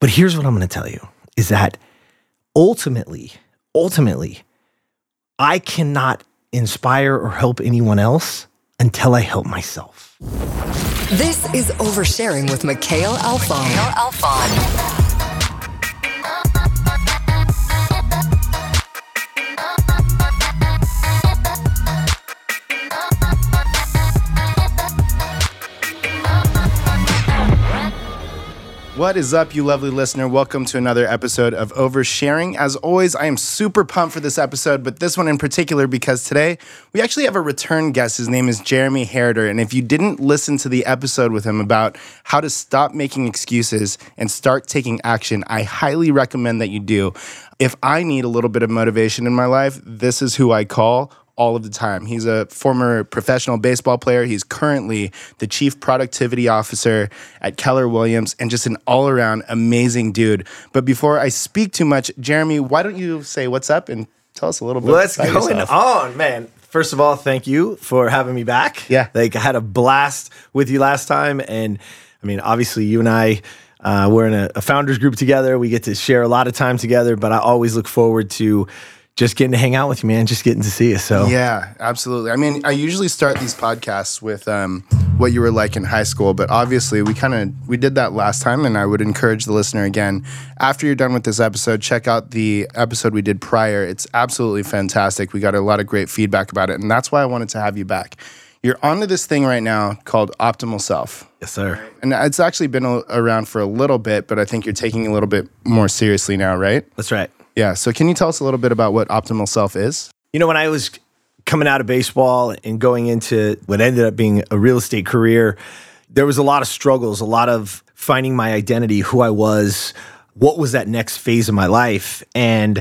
But here's what I'm going to tell you is that ultimately, ultimately, I cannot inspire or help anyone else until I help myself. This is Oversharing with Mikhail Alfon. Mikhail Alfon. What is up, you lovely listener? Welcome to another episode of Oversharing. As always, I am super pumped for this episode, but this one in particular because today we actually have a return guest. His name is Jeremy Herider. And if you didn't listen to the episode with him about how to stop making excuses and start taking action, I highly recommend that you do. If I need a little bit of motivation in my life, this is who I call all of the time. He's a former professional baseball player. He's currently the chief productivity officer at Keller Williams and just an all around amazing dude. But before I speak too much, Jeremy, why don't you say what's up and tell us a little bit What's going yourself. on, man? First of all, thank you for having me back. Yeah. Like I had a blast with you last time. And I mean, obviously, you and I, uh, we're in a, a founders group together. We get to share a lot of time together, but I always look forward to just getting to hang out with you, man. Just getting to see you. So Yeah, absolutely. I mean, I usually start these podcasts with um, what you were like in high school, but obviously we kind of we did that last time, and I would encourage the listener again. After you're done with this episode, check out the episode we did prior. It's absolutely fantastic. We got a lot of great feedback about it, and that's why I wanted to have you back. You're onto this thing right now called Optimal Self. yes, sir. And it's actually been a- around for a little bit, but I think you're taking it a little bit more seriously now, right? That's right. Yeah. So, can you tell us a little bit about what Optimal Self is? You know, when I was coming out of baseball and going into what ended up being a real estate career, there was a lot of struggles, a lot of finding my identity, who I was, what was that next phase of my life. And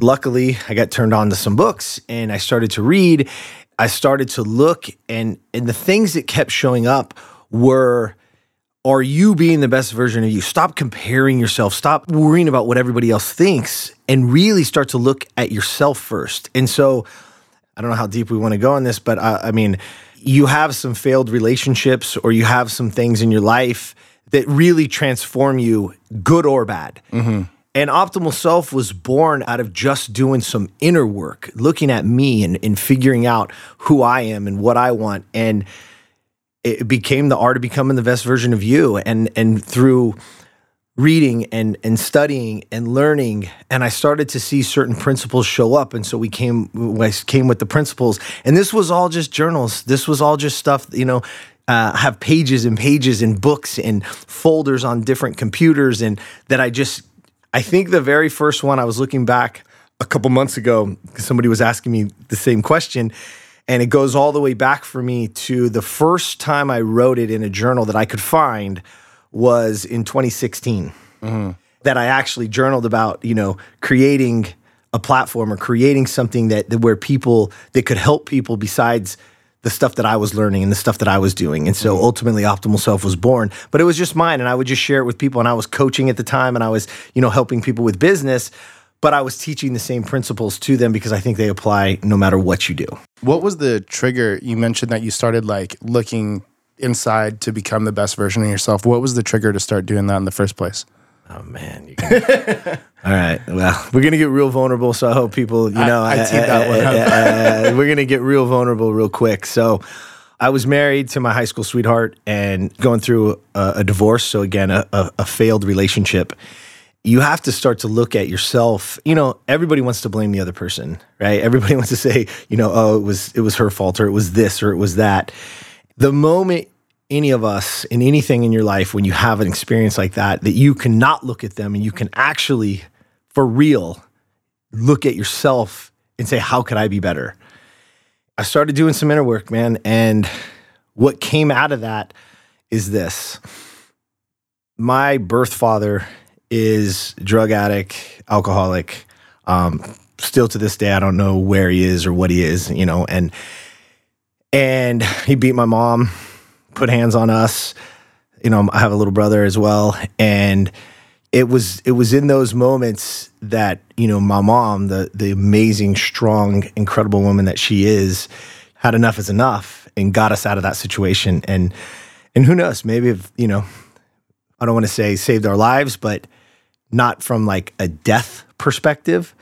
luckily, I got turned on to some books and I started to read. I started to look and and the things that kept showing up were are you being the best version of you? Stop comparing yourself. Stop worrying about what everybody else thinks and really start to look at yourself first. And so, I don't know how deep we want to go on this, but I, I mean, you have some failed relationships or you have some things in your life that really transform you, good or bad. Mm-hmm. And Optimal Self was born out of just doing some inner work, looking at me and, and figuring out who I am and what I want. And it became the art of becoming the best version of you and and through reading and and studying and learning. And I started to see certain principles show up. And so we came I came with the principles. And this was all just journals. This was all just stuff you know uh, have pages and pages and books and folders on different computers. And that I just I think the very first one I was looking back a couple months ago somebody was asking me the same question and it goes all the way back for me to the first time I wrote it in a journal that I could find was in 2016. Mm-hmm. That I actually journaled about, you know, creating a platform or creating something that, that where people that could help people besides the stuff that I was learning and the stuff that I was doing. And so mm-hmm. ultimately Optimal Self was born, but it was just mine and I would just share it with people and I was coaching at the time and I was, you know, helping people with business, but I was teaching the same principles to them because I think they apply no matter what you do. What was the trigger? You mentioned that you started like looking inside to become the best version of yourself. What was the trigger to start doing that in the first place? Oh man, you can... all right. Well, we're gonna get real vulnerable, so I hope people, you know, I uh, teed that uh, one uh, up. uh, we're gonna get real vulnerable real quick. So, I was married to my high school sweetheart and going through a, a divorce. So again, a, a, a failed relationship. You have to start to look at yourself. You know, everybody wants to blame the other person, right? Everybody wants to say, you know, oh, it was it was her fault, or it was this, or it was that. The moment any of us in anything in your life when you have an experience like that that you cannot look at them and you can actually for real look at yourself and say how could i be better i started doing some inner work man and what came out of that is this my birth father is drug addict alcoholic um, still to this day i don't know where he is or what he is you know and and he beat my mom put hands on us. You know, I have a little brother as well, and it was it was in those moments that you know my mom, the the amazing, strong, incredible woman that she is, had enough is enough and got us out of that situation. And and who knows, maybe if you know, I don't want to say saved our lives, but not from like a death perspective,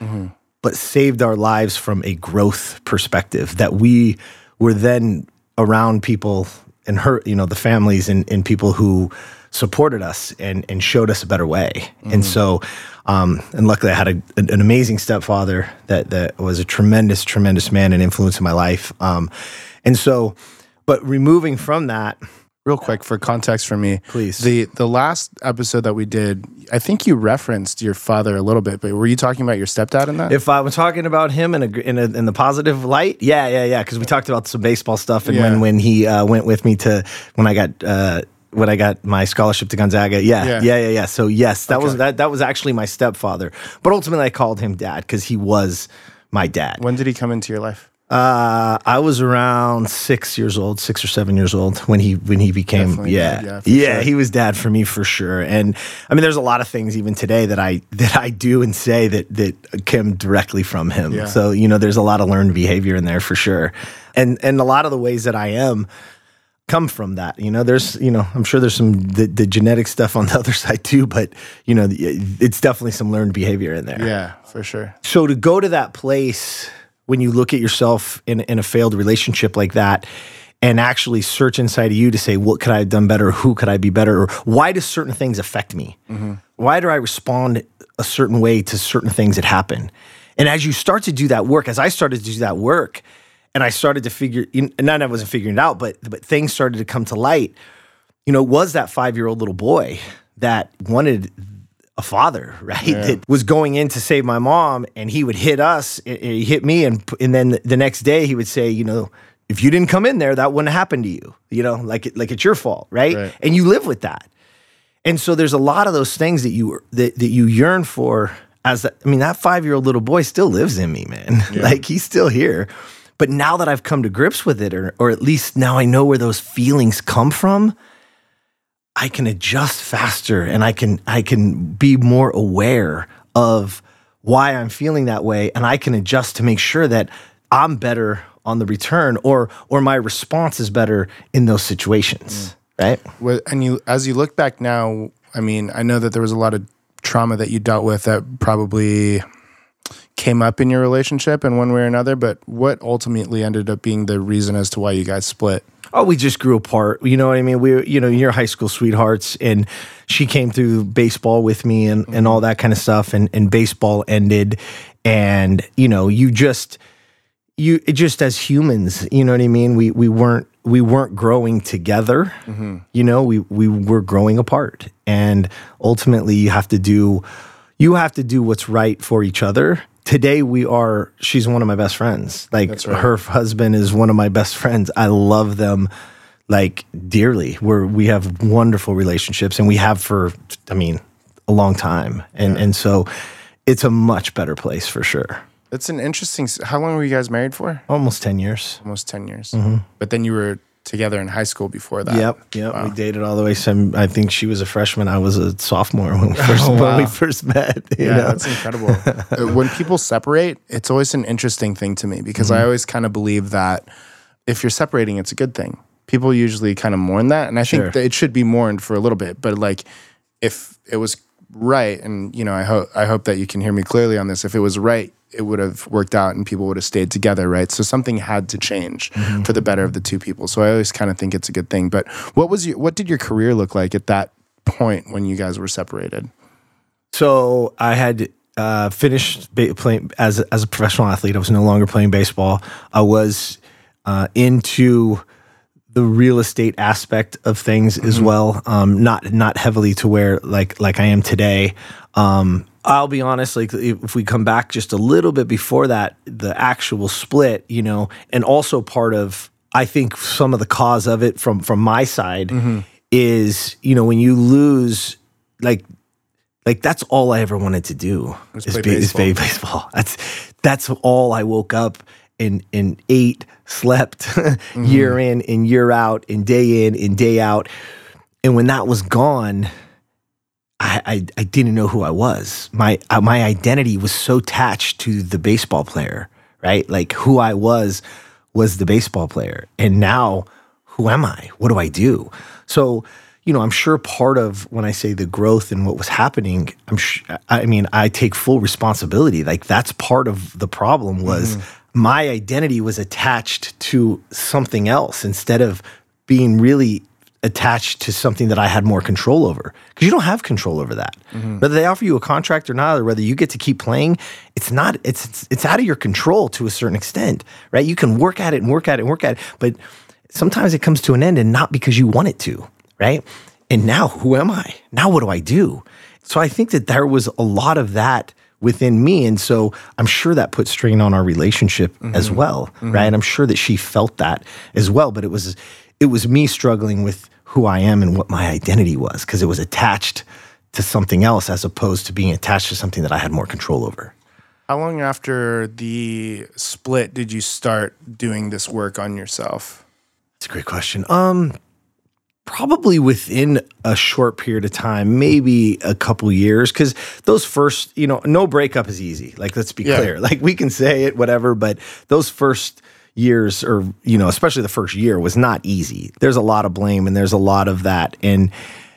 but saved our lives from a growth perspective that we were then around people and hurt, you know, the families and, and people who supported us and, and showed us a better way. And so, um, and luckily I had a, an, an amazing stepfather that, that was a tremendous, tremendous man and influence in my life. Um, and so, but removing from that, Real quick for context for me, Please. The the last episode that we did, I think you referenced your father a little bit, but were you talking about your stepdad in that? If I was talking about him in a in a, in the positive light, yeah, yeah, yeah, because we talked about some baseball stuff, and Yeah. when when he uh, went with me to when I got uh, when I got my scholarship to Gonzaga, yeah, Yeah. yeah, yeah, yeah. So yes, that was that that was actually my stepfather, but ultimately I called him dad because he was my dad. when did he come into your life? Uh, I was around six years old, six or seven years old when he when he became Definitely yeah dad, yeah, yeah, sure. he was dad for me for sure. And I mean, there's a lot of things even today that I that I do and say that that come directly from him. Yeah. So you know, there's a lot of learned behavior in there for sure, and and a lot of the ways that I am come from that. You know, there's you know, I'm sure there's some the, the genetic stuff on the other side too, but you know, it's definitely some learned behavior in there. Yeah, for sure. So to go to that place when you look at yourself in, in a failed relationship like that and actually search inside of you to say, what could I have done better? Who could I be better? Or why do certain things affect me? Mm-hmm. Why do I respond a certain way to certain things that happen? And as you start to do that work, as I started to do that work, and I started to figure, and not I wasn't figuring it out, but but things started to come to light. You know, was that five year old little boy that wanted a father, right? That was going in to save my mom, and he would hit us, and- and he hit me, and and then the next day he would say, you know, if you didn't come in there, that wouldn't happen to you, you know, like it, like it's your fault, right? Right. And you live with that, and so there's a lot of those things that you that that you yearn for. As that, I mean, that five year old little boy still lives in me, man. like he's still here. But now that I've come to grips with it, or or at least now I know where those feelings come from, I can adjust faster and I can I can be more aware of why I'm feeling that way and I can adjust to make sure that I'm better on the return or or my response is better in those situations, mm. right? What, and you, as you look back now, I mean, I know that there was a lot of trauma that you dealt with that probably came up in your relationship in one way or another. But what ultimately ended up being the reason as to why you guys split? Oh, we just grew apart. You know what I mean? We, were, you know, you're high school sweethearts, and she came through baseball with me and, and mm-hmm. all that kind of stuff. And, and baseball ended, and you know, you just, you just as humans, you know what I mean? We we weren't we weren't growing together. Mm-hmm. You know, we we were growing apart, and ultimately, you have to do, you have to do what's right for each other. Today we are. She's one of my best friends. Like right. her husband is one of my best friends. I love them like dearly. We're we have wonderful relationships, and we have for I mean a long time, and and so it's a much better place for sure. It's an interesting. How long were you guys married for? Almost ten years. Almost ten years. Mm-hmm. But then you were together in high school before that. Yep, yep. We dated all the way. Some, I think she was a freshman. I was a sophomore when we first when we first met. You Yeah, know? that's incredible. Uh, when people separate, it's always an interesting thing to me because I always kind of believe that if you're separating, it's a good thing. People usually kind of mourn that, and I Sure. think that it should be mourned for a little bit. But like, if it was right, and you know, I hope I hope that you can hear me clearly on this. If it was right, it would have worked out, and people would have stayed together, right? So something had to change for the better of the two people. So I always kind of think it's a good thing. But what was your what did your career look like at that point when you guys were separated? So I had uh, finished ba- playing as as a professional athlete. I was no longer playing baseball. I was uh, into the real estate aspect of things as well. Um, not not heavily to where like like I am today. Um, I'll be honest. Like if we come back just a little bit before that, the actual split, you know, and also part of I think some of the cause of it from from my side is you know when you lose like like that's all I ever wanted to do is, play be, is play baseball. That's that's all I woke up and and ate, slept year in and year out, and day in and day out. And when that was gone, I I, I didn't know who I was. My uh, my identity was so attached to the baseball player, right? Like who I was was the baseball player, and now who am I? What do I do? So you know, I'm sure part of when I say the growth and what was happening, I'm sh- I mean, I take full responsibility. Like that's part of the problem was my identity was attached to something else instead of being really attached to something that I had more control over. Because you don't have control over that. Mm-hmm. Whether they offer you a contract or not, or whether you get to keep playing, it's not. It's, it's it's out of your control to a certain extent, right? You can work at it and work at it and work at it, but sometimes it comes to an end, and not because you want it to, right? And now, who am I? Now, what do I do? So I think that there was a lot of that within me. And so I'm sure that put strain on our relationship as well, right? I'm sure that she felt that as well. But it was it was me struggling with who I am and what my identity was because it was attached to something else as opposed to being attached to something that I had more control over. How long after the split did you start doing this work on yourself? That's a great question. Um, probably within a short period of time, maybe a couple years, because those first, you know, no breakup is easy. Like, let's be Yeah. clear. Like, we can say it, whatever, but those first years, or you know, especially the first year, was not easy. There's a lot of blame, and there's a lot of that, and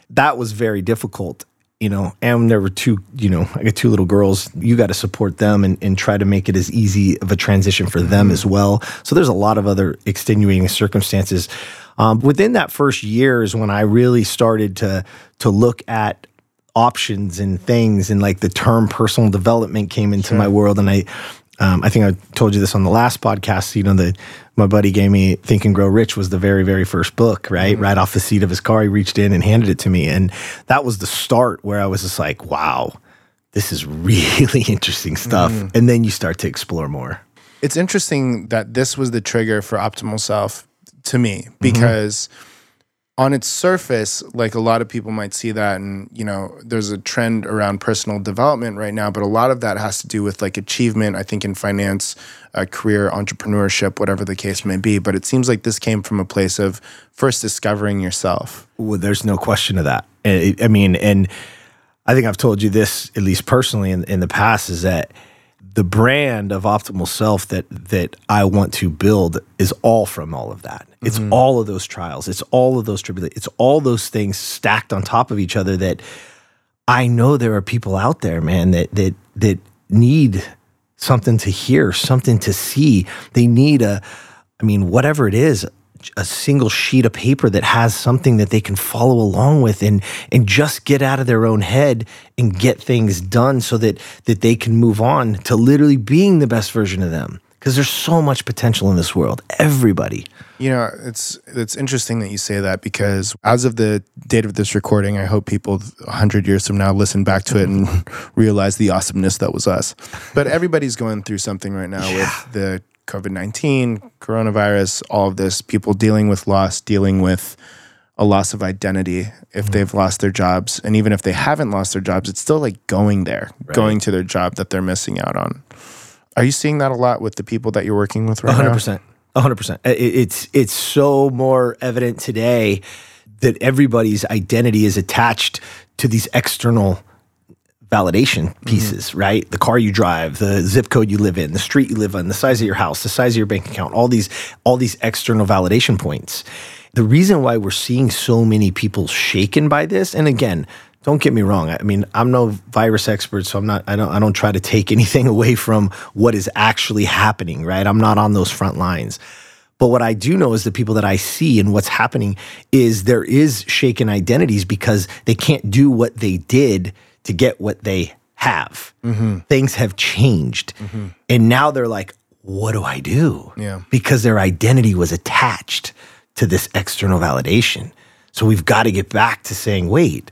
that was very difficult. You know, and there were two, you know, I got two little girls. You got to support them and, and try to make it as easy of a transition for them as well. So there's a lot of other extenuating circumstances. Um, within that first year is when I really started to to look at options and things, and like the term personal development came into my world. And I, um, I think I told you this on the last podcast. You know, the my buddy gave me "Think and Grow Rich" was the very very first book, right? Mm-hmm. Right off the seat of his car, he reached in and handed it to me, and that was the start where I was just like, wow. This is really interesting stuff. Mm-hmm. And then you start to explore more. It's interesting that this was the trigger for Optimal Self to me mm-hmm. because on its surface, like a lot of people might see that, and you know, there's a trend around personal development right now, but a lot of that has to do with like achievement, I think, in finance, uh, career, entrepreneurship, whatever the case may be. But it seems like this came from a place of first discovering yourself. Well, there's no question of that. I, I mean, and I think I've told you this at least personally in, in the past is that the brand of optimal self that that I want to build is all from all of that. It's mm-hmm. all of those trials. It's all of those tribulations. It's all those things stacked on top of each other that I know there are people out there, man, that that that need something to hear, something to see. They need a I mean, whatever it is, a single sheet of paper that has something that they can follow along with and and just get out of their own head and get things done so that that they can move on to literally being the best version of them. Because there's so much potential in this world. Everybody. You know, it's it's interesting that you say that because as of the date of this recording, I hope people hundred years from now listen back to it and realize the awesomeness that was us. But everybody's going through something right now with the COVID nineteen, coronavirus, all of this. People dealing with loss, dealing with a loss of identity if mm-hmm. they've lost their jobs, and even if they haven't lost their jobs, it's still like going there, going to their job that they're missing out on. Are you seeing that a lot with the people that you're working with right hundred now? percent, hundred percent. It's it's so more evident today that everybody's identity is attached to these external validation mm-hmm. pieces, right? The car you drive, the zip code you live in, the street you live on, the size of your house, the size of your bank account, all these all these external validation points. The reason why we're seeing so many people shaken by this, and again, don't get me wrong. I mean, I'm no virus expert, so I'm not. I don't. I don't try to take anything away from what is actually happening. Right? I'm not on those front lines. But what I do know is the people that I see and what's happening is there is shaken identities because they can't do what they did to get what they have. Things have changed. And now they're like, what do I do? Yeah. Because their identity was attached to this external validation. So we've got to get back to saying, wait,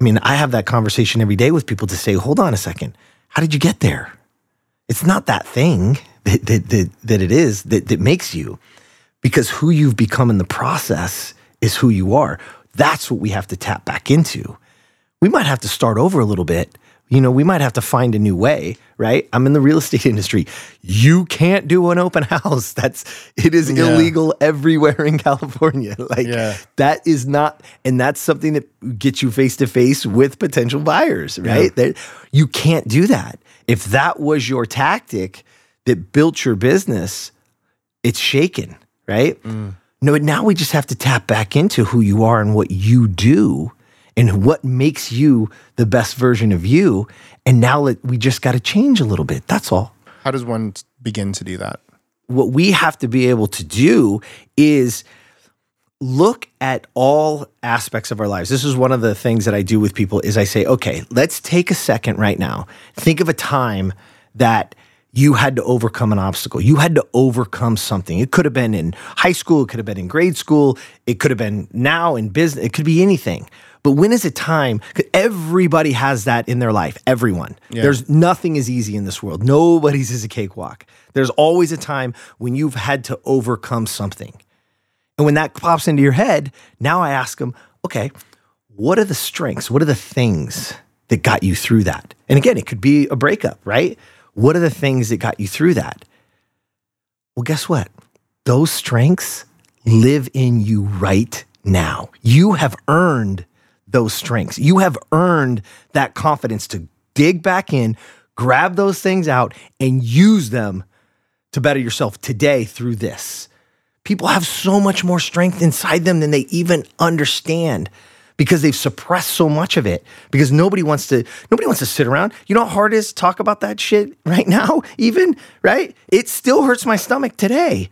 I mean, I have that conversation every day with people to say, hold on a second. How did you get there? It's not that thing that, that, that, that it is that, that makes you, because who you've become in the process is who you are. That's what we have to tap back into. We might have to start over a little bit. You know, we might have to find a new way, right? I'm in the real estate industry. You can't do an open house. That's it is Yeah. illegal everywhere in California. Like Yeah. that is not and that's something that gets you face to face with potential buyers, right? That you can't do that. If that was your tactic that built your business, it's shaken, right? Mm. No, now we just have to tap back into who you are and what you do and what makes you the best version of you. And now let, we just got to change a little bit. That's all. How does one begin to do that? What we have to be able to do is look at all aspects of our lives. This is one of the things that I do with people is I say, "Okay, let's take a second right now. Think of a time that you had to overcome an obstacle. You had to overcome something. It could have been in high school, it could have been in grade school, it could have been now in business, it could be anything. But when is it time? Everybody has that in their life. Everyone. Yeah. There's nothing is easy in this world. Nobody's is a cakewalk. There's always a time when you've had to overcome something. And when that pops into your head, now I ask them, okay, what are the strengths? What are the things that got you through that? And again, it could be a breakup, right? What are the things that got you through that? Well, guess what? Those strengths live in you right now. You have earned those strengths. You have earned that confidence to dig back in, grab those things out, and use them to better yourself today through this. People have so much more strength inside them than they even understand because they've suppressed so much of it because nobody wants to nobody wants to sit around you know how hard it is to talk about that shit right now even right it still hurts my stomach today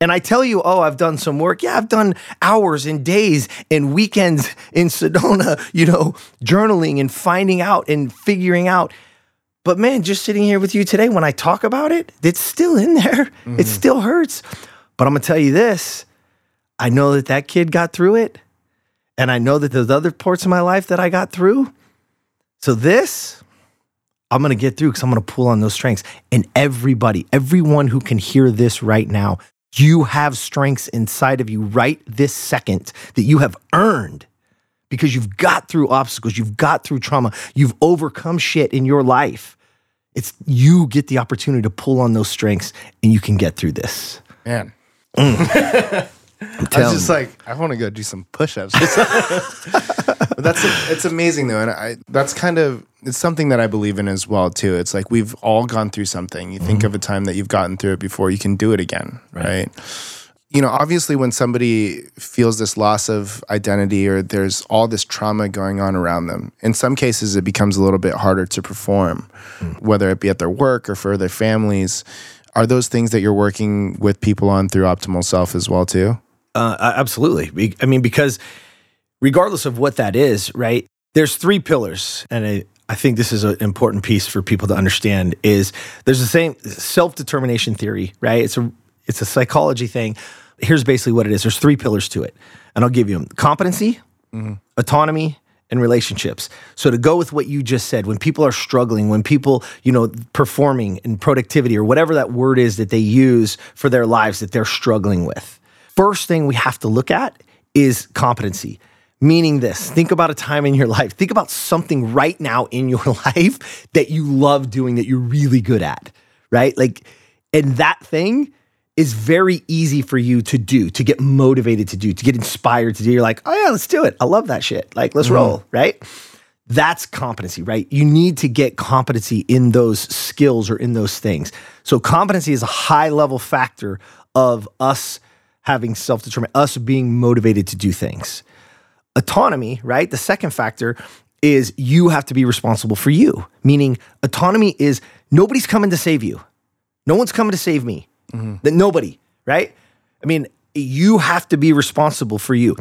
and I tell you, oh, I've done some work. Yeah, I've done hours and days and weekends in Sedona, you know, journaling and finding out and figuring out. But man, just sitting here with you today, when I talk about it, it's still in there. Mm-hmm. It still hurts. But I'm going to tell you this I know that that kid got through it. And I know that there's other parts of my life that I got through. So this, I'm going to get through because I'm going to pull on those strengths. And everybody, everyone who can hear this right now, you have strengths inside of you right this second that you have earned because you've got through obstacles, you've got through trauma, you've overcome shit in your life. It's you get the opportunity to pull on those strengths and you can get through this. Man. Mm. I was just like, I want to go do some push-ups. that's it's amazing though, and I that's kind of it's something that I believe in as well too. It's like we've all gone through something. You think mm-hmm. of a time that you've gotten through it before, you can do it again, right? right? You know, obviously, when somebody feels this loss of identity or there's all this trauma going on around them, in some cases it becomes a little bit harder to perform, mm. whether it be at their work or for their families. Are those things that you're working with people on through Optimal Self as well too? Uh, absolutely. I mean, because regardless of what that is, right? There's three pillars, and I, I think this is an important piece for people to understand. Is there's the same self determination theory, right? It's a it's a psychology thing. Here's basically what it is. There's three pillars to it, and I'll give you them: competency, mm-hmm. autonomy, and relationships. So to go with what you just said, when people are struggling, when people, you know, performing in productivity or whatever that word is that they use for their lives that they're struggling with first thing we have to look at is competency. Meaning this, think about a time in your life. Think about something right now in your life that you love doing that you're really good at, right? Like, and that thing is very easy for you to do, to get motivated to do, to get inspired to do. You're like, oh yeah, let's do it. I love that shit. Like, let's mm-hmm. roll, right? That's competency, right? You need to get competency in those skills or in those things. So, competency is a high level factor of us having self determined, us being motivated to do things. Autonomy, right? The second factor is you have to be responsible for you, meaning autonomy is nobody's coming to save you. No one's coming to save me. Mm-hmm. That nobody, right? I mean, you have to be responsible for you.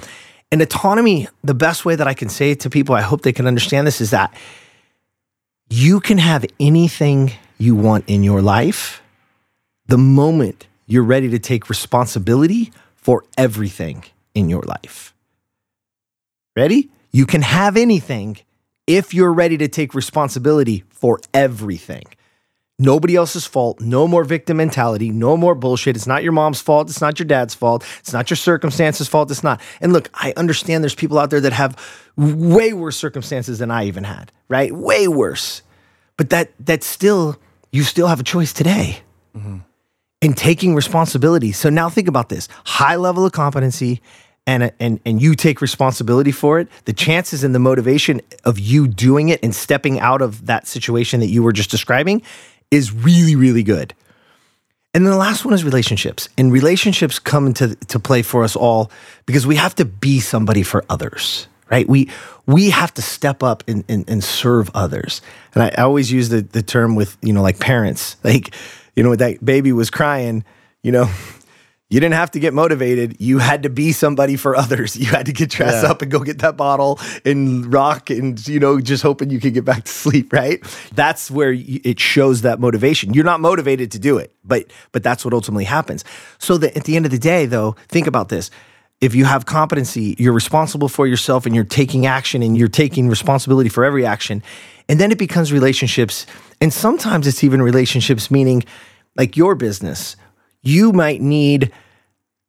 And autonomy, the best way that I can say it to people, I hope they can understand this, is that you can have anything you want in your life the moment you're ready to take responsibility for everything in your life. Ready? You can have anything if you're ready to take responsibility for everything. Nobody else's fault. No more victim mentality. No more bullshit. It's not your mom's fault. It's not your dad's fault. It's not your circumstances' fault. It's not. And look, I understand there's people out there that have way worse circumstances than I even had, right? Way worse. But that that's still you still have a choice today. Mm-hmm and taking responsibility. So now think about this high level of competency and, and, and you take responsibility for it, the chances and the motivation of you doing it and stepping out of that situation that you were just describing is really, really good. And then the last one is relationships. And relationships come into to play for us all because we have to be somebody for others, right? We we have to step up and, and, and serve others. And I, I always use the, the term with, you know, like parents. Like, you know, that baby was crying, you know, you didn't have to get motivated. You had to be somebody for others. You had to get dressed Yeah. up and go get that bottle and rock and, you know, just hoping you could get back to sleep, right? That's where it shows that motivation. You're not motivated to do it, but but that's what ultimately happens. So that at the end of the day, though, think about this. If you have competency, you're responsible for yourself and you're taking action and you're taking responsibility for every action. And then it becomes relationships. And sometimes it's even relationships, meaning like your business. You might need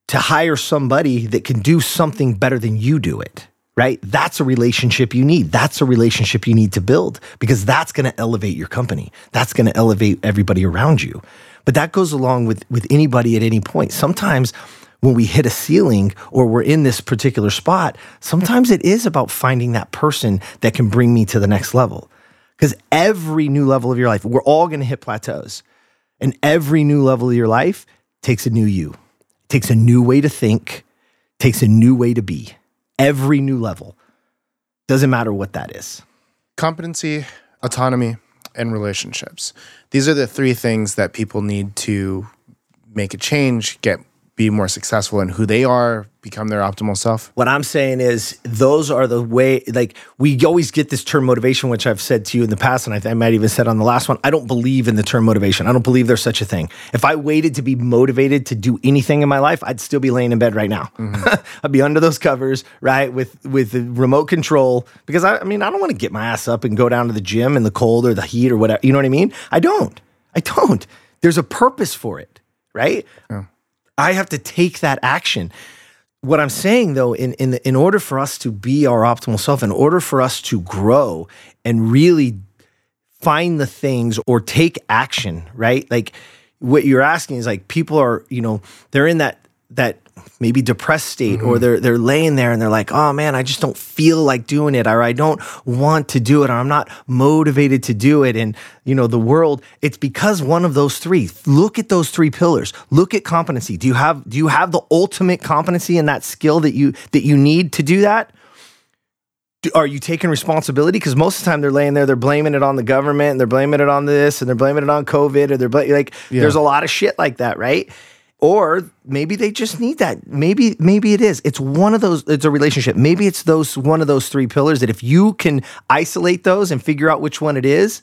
to hire somebody that can do something better than you do it, right? That's a relationship you need. That's a relationship you need to build because that's going to elevate your company. That's going to elevate everybody around you. But that goes along with with anybody at any point. Sometimes when we hit a ceiling or we're in this particular spot, sometimes it is about finding that person that can bring me to the next level. Because every new level of your life, we're all going to hit plateaus. And every new level of your life takes a new you takes a new way to think, takes a new way to be. Every new level. Doesn't matter what that is. competency, autonomy, and relationships. These are the three things that people need to make a change, get be more successful in who they are, become their optimal self. What I'm saying is, those are the way, like, we always get this term motivation, which I've said to you in the past, and I, I might even said on the last one. I don't believe in the term motivation. I don't believe there's such a thing. If I waited to be motivated to do anything in my life, I'd still be laying in bed right now. Mm-hmm. I'd be under those covers, right, with with the remote control, because I, I mean, I don't want to get my ass up and go down to the gym in the cold or the heat or whatever. You know what I mean? I don't. I don't. There's a purpose for it, right? I have to take that action. What I'm saying though, in in in order for us to be our optimal self, in order for us to grow and really find the things or take action, right? Like what you're asking is like people are, you know, they're in that that maybe depressed state or mm-hmm. they're they're laying there and they're like, "Oh man, I just don't feel like doing it or I don't want to do it or I'm not motivated to do it." And you know, the world, it's because one of those three. Look at those three pillars. Look at competency. Do you have do you have the ultimate competency and that skill that you that you need to do that? do, are you taking responsibility? Because most of the time they're laying there, they're blaming it on the government, and they're blaming it on this, and they're blaming it on COVID, or they're bla- like, there's a lot of shit like that, right? Or maybe they just need that. Maybe, maybe it is. It's one of those. It's a relationship. Maybe it's those one of those three pillars that if you can isolate those and figure out which one it is,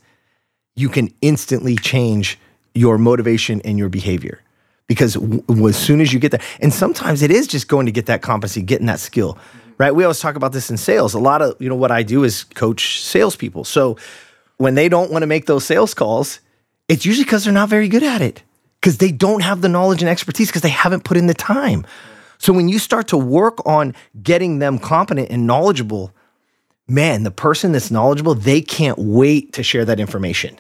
you can instantly change your motivation and your behavior. Because w- as soon as you get that, and sometimes it is just going to get that competency, getting that skill, right? We always talk about this in sales. A lot of, you know, what I do is coach salespeople. So when they don't want to make those sales calls, it's usually because they're not very good at it, because they don't have the knowledge and expertise, because they haven't put in the time. So when you start to work on getting them competent and knowledgeable, man, the person that's knowledgeable, they can't wait to share that information.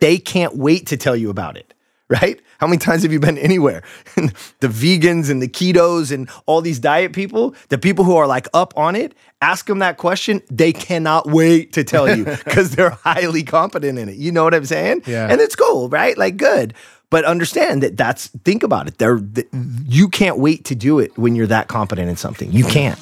They can't wait to tell you about it, right? How many times have you been anywhere? the vegans and the ketos and all these diet people, the people who are like up on it, ask them that question. They cannot wait to tell you because they're highly competent in it. You know what I'm saying? Yeah. And it's cool, right? Like good. But understand that that's think about it. There, you can't wait to do it when you're that competent in something. You can't.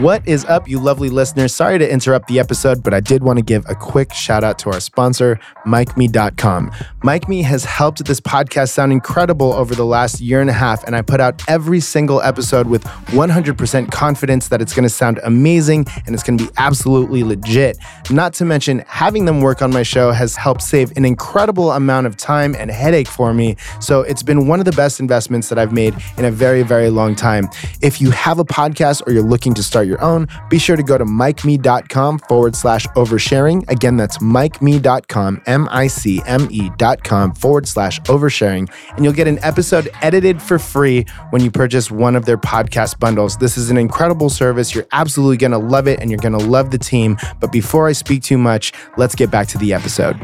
What is up, you lovely listeners? Sorry to interrupt the episode, but I did want to give a quick shout out to our sponsor, MicMe.com. MikeMe has helped this podcast sound incredible over the last year and a half, and I put out every single episode with 100% confidence that it's going to sound amazing and it's going to be absolutely legit. Not to mention, having them work on my show has helped save an incredible amount of time and headache for me. So it's been one of the best investments that I've made in a very, very long time. If you have a podcast or you're looking to start your own, be sure to go to micme.com forward slash oversharing. Again, that's micme.com, M I C M E.com forward slash oversharing. And you'll get an episode edited for free when you purchase one of their podcast bundles. This is an incredible service. You're absolutely going to love it and you're going to love the team. But before I speak too much, let's get back to the episode.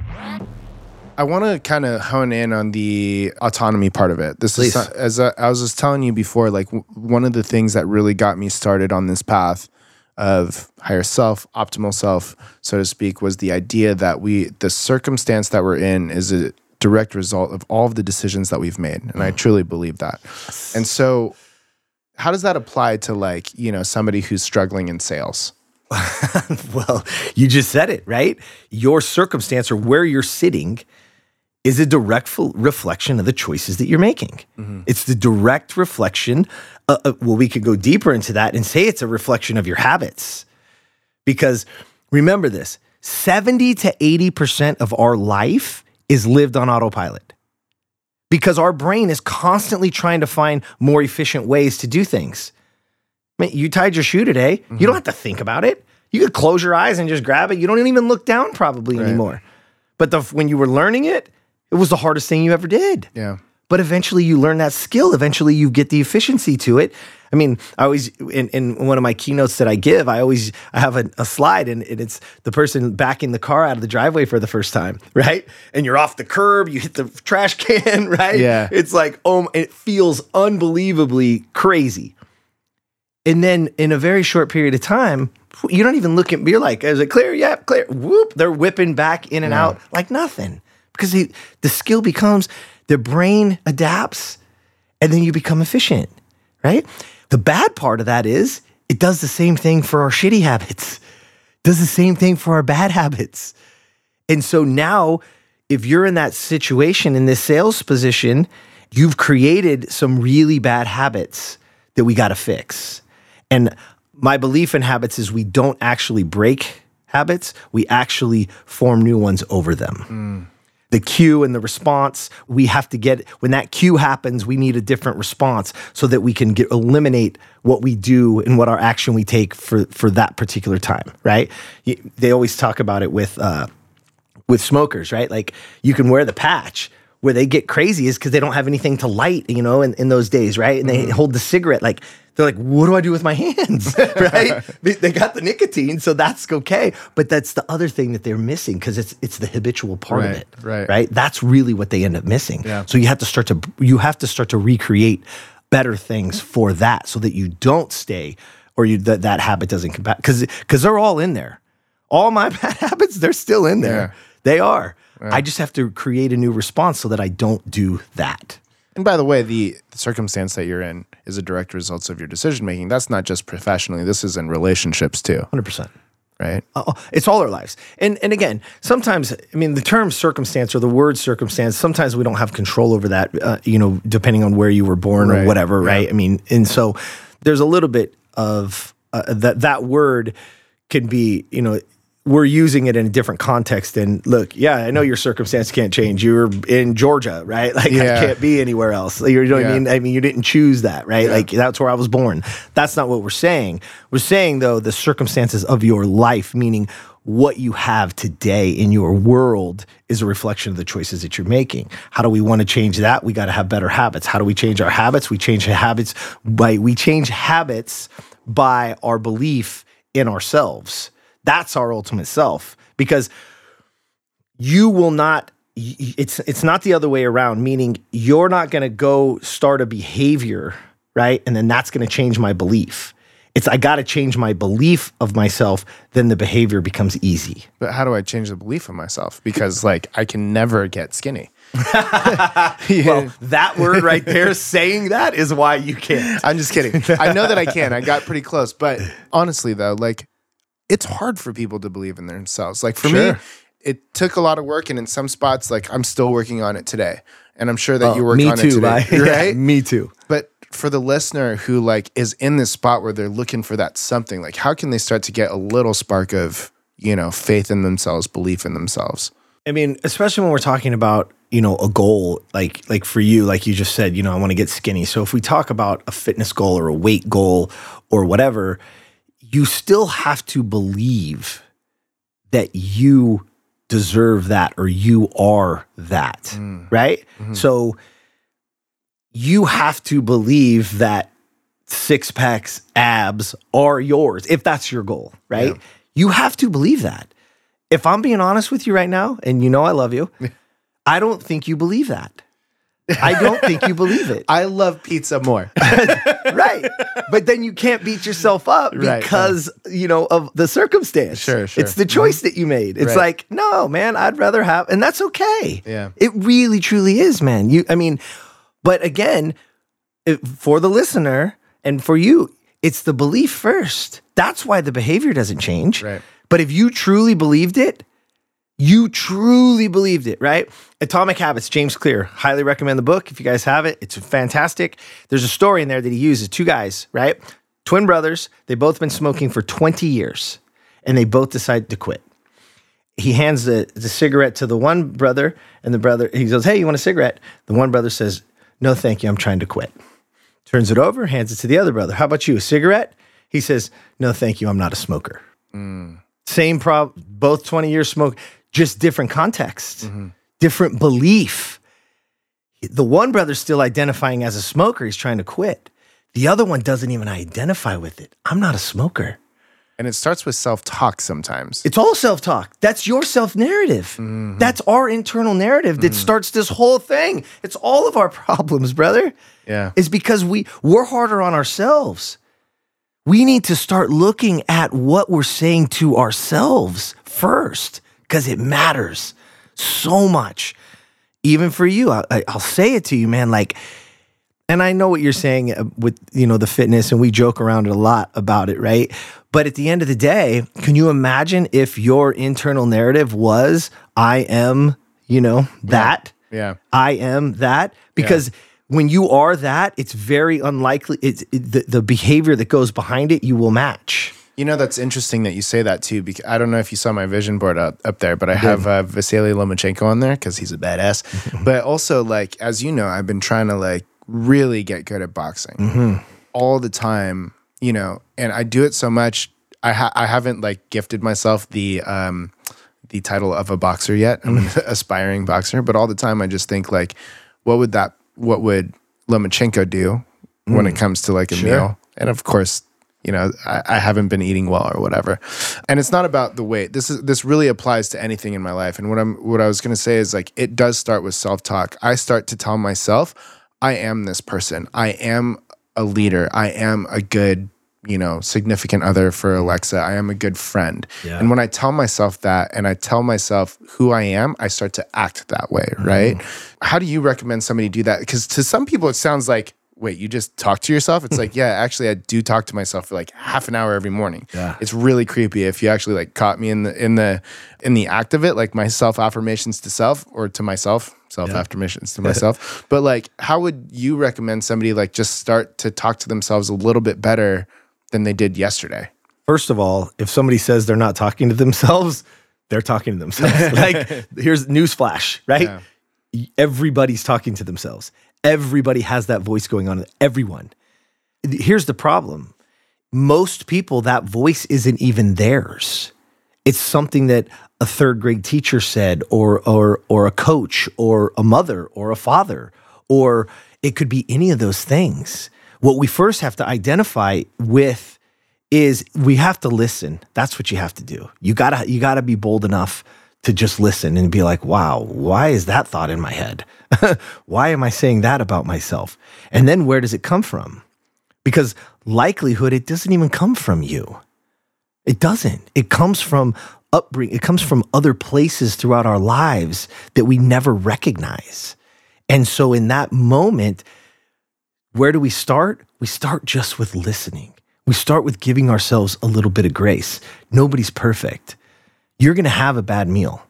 I want to kind of hone in on the autonomy part of it. This Please. is as I, I was just telling you before. Like w- one of the things that really got me started on this path of higher self, optimal self, so to speak, was the idea that we the circumstance that we're in is a direct result of all of the decisions that we've made. And I mm. truly believe that. And so, how does that apply to like, you know, somebody who's struggling in sales? well, you just said it, right? Your circumstance or where you're sitting is a direct f- reflection of the choices that you're making. It's the direct reflection. Uh, uh, well, we could go deeper into that and say it's a reflection of your habits. Because remember this 70 to 80% of our life is lived on autopilot because our brain is constantly trying to find more efficient ways to do things. I mean, you tied your shoe today. You don't have to think about it. You could close your eyes and just grab it. You don't even look down probably anymore. But the, when you were learning it, it was the hardest thing you ever did. Yeah. But eventually you learn that skill. Eventually you get the efficiency to it. I mean, I always in, in one of my keynotes that I give, I always I have a, a slide and, and it's the person backing the car out of the driveway for the first time, right? And you're off the curb, you hit the trash can, right? Yeah. It's like, oh, it feels unbelievably crazy. And then in a very short period of time, you don't even look at you're like, is it clear? Yeah, clear. Whoop, they're whipping back in and out like nothing. Because they, the skill becomes the brain adapts and then you become efficient, right? The bad part of that is it does the same thing for our shitty habits, does the same thing for our bad habits. And so now, if you're in that situation in this sales position, you've created some really bad habits that we got to fix. And my belief in habits is we don't actually break habits, we actually form new ones over them. Mm. The cue and the response, we have to get when that cue happens, we need a different response so that we can get eliminate what we do and what our action we take for for that particular time, right? They always talk about it with uh, with smokers, right? Like you can wear the patch. Where they get crazy is because they don't have anything to light, you know, in, in those days, right? And they mm-hmm. hold the cigarette like they're like, what do I do with my hands, right? they, they got the nicotine, so that's okay. But that's the other thing that they're missing because it's it's the habitual part of it, right. Right? That's really what they end up missing. Yeah. So you have to start to you have to start to recreate better things for that, so that you don't stay or you that that habit doesn't come back because because they're all in there. All my bad habits, they're still in there. Yeah. They are. I just have to create a new response so that I don't do that. And by the way, the, the circumstance that you're in is a direct result of your decision making. That's not just professionally. This is in relationships too, 100%. right? Uh, it's all our lives. And and again, sometimes I mean the term circumstance or the word circumstance. Sometimes we don't have control over that. Uh, you know, depending on where you were born Right. or whatever, right? I mean, and so there's a little bit of uh, that that word can be, you know. We're using it in a different context. And look, yeah, I know your circumstance can't change. You're in Georgia, right? Like Yeah. I can't be anywhere else. You know what Yeah. I mean? I mean, you didn't choose that, right? Like that's where I was born. That's not what we're saying. We're saying though the circumstances of your life, meaning what you have today in your world is a reflection of the choices that you're making. How do we want to change that? We got to have better habits. How do we change our habits? We change habits by we change habits by our belief in ourselves. That's our ultimate self because you will not it's it's not the other way around meaning you're not going to go start a behavior right and then that's going to change my belief it's i got to change my belief of myself then the behavior becomes easy But how do I change the belief of myself? Because like I can never get skinny. well that word right there saying that is why you can't I'm just kidding. I know that I can. I got pretty close. But honestly, though, like it's hard for people to believe in themselves. Like for me, it took a lot of work, and in some spots, like I'm still working on it today. And I'm sure that you oh, work Oh, on too it today, bye. Yeah, right? me too But for the listener who like is in this spot where they're looking for that something, like how can they start to get a little spark of you know faith in themselves, belief in themselves? I mean, especially when we're talking about, you know, a goal like like for you, like you just said, you know, I want to get skinny. So if we talk about a fitness goal or a weight goal or whatever, you still have to believe that you deserve that or you are that, mm. right? Mm-hmm. So you have to believe that six packs, abs are yours if that's your goal, right? You have to believe that. If I'm being honest with you right now, and you know I love you, I don't think you believe that. I don't think you believe it. I love pizza more. right. But then you can't beat yourself up Right, because, you know, of the circumstance. Sure, sure. It's the choice mm-hmm. that you made. It's Right. like, no, man, I'd rather have, and that's okay. Yeah. It really, truly is, man. You, I mean, but again, it, for the listener and for you, it's the belief first. That's why the behavior doesn't change. Right. But if you truly believed it, you truly believed it, right? Atomic Habits, James Clear. Highly recommend the book if you guys have it. It's fantastic. There's a story in there that he uses two guys, right? Twin brothers. They both been smoking for 20 years and they both decide to quit. He hands the, the cigarette to the one brother, and the brother, he goes, Hey, you want a cigarette? The one brother says, No, thank you. I'm trying to quit. Turns it over, hands it to the other brother. How about you? A cigarette? He says, No, thank you. I'm not a smoker. Mm. Same problem, both 20 years smoke, just different context, mm-hmm. different belief. The one brother's still identifying as a smoker, he's trying to quit. The other one doesn't even identify with it. I'm not a smoker. And it starts with self talk sometimes. It's all self talk. That's your self narrative. Mm-hmm. That's our internal narrative that mm-hmm. starts this whole thing. It's all of our problems, brother. Yeah. Is because we we're harder on ourselves. We need to start looking at what we're saying to ourselves first because it matters so much. Even for you, I, I- I'll say it to you, man. Like, and I know what you're saying uh, with you know the fitness, and we joke around a lot about it, right? But at the end of the day, can you imagine if your internal narrative was "I am," you know, that Yeah. I am that because when you are that, it's very unlikely. It's it, the the behavior that goes behind it. You will match. You know, that's interesting that you say that too. Because I don't know if you saw my vision board up, up there, but I have uh, Vasily Lomachenko on there because he's a badass. but also, like, as you know, I've been trying to like really get good at boxing all the time, you know, and I do it so much. I, ha- I haven't like gifted myself the, um, the title of a boxer yet. I'm an aspiring boxer, but all the time I just think like, what would that, what would Lomachenko do when it comes to like a Sure. meal? And of course, you know, I, I haven't been eating well or whatever. And it's not about the weight. This is this really applies to anything in my life. And what I'm what I was gonna say is like it does start with self-talk. I start to tell myself, I am this person. I am a leader. I am a good, you know, significant other for Alexa. I am a good friend. Yeah. And when I tell myself that and I tell myself who I am, I start to act that way, mm-hmm. right? How do you recommend somebody do that? Because to some people it sounds like wait, you just talk to yourself? It's like, yeah, actually I do talk to myself for like half an hour every morning. Yeah. It's really creepy if you actually like caught me in the in the in the act of it, like my self affirmations to self or to myself, self affirmations to myself. but like how would you recommend somebody like just start to talk to themselves a little bit better than they did yesterday? First of all, if somebody says they're not talking to themselves, they're talking to themselves. like, here's newsflash, right? Everybody's talking to themselves. Everybody has that voice going on. Everyone. Here's the problem most people, that voice isn't even theirs. It's something that a third grade teacher said, or, or, or a coach, or a mother, or a father, or it could be any of those things. What we first have to identify with is we have to listen. That's what you have to do. You gotta you gotta be bold enough to just listen and be like, wow, why is that thought in my head? why am I saying that about myself? And then where does it come from? Because likelihood it doesn't even come from you. It doesn't. It comes from upbringing. It comes from other places throughout our lives that we never recognize. And so in that moment, where do we start? We start just with listening. We start with giving ourselves a little bit of grace. Nobody's perfect. You're going to have a bad meal.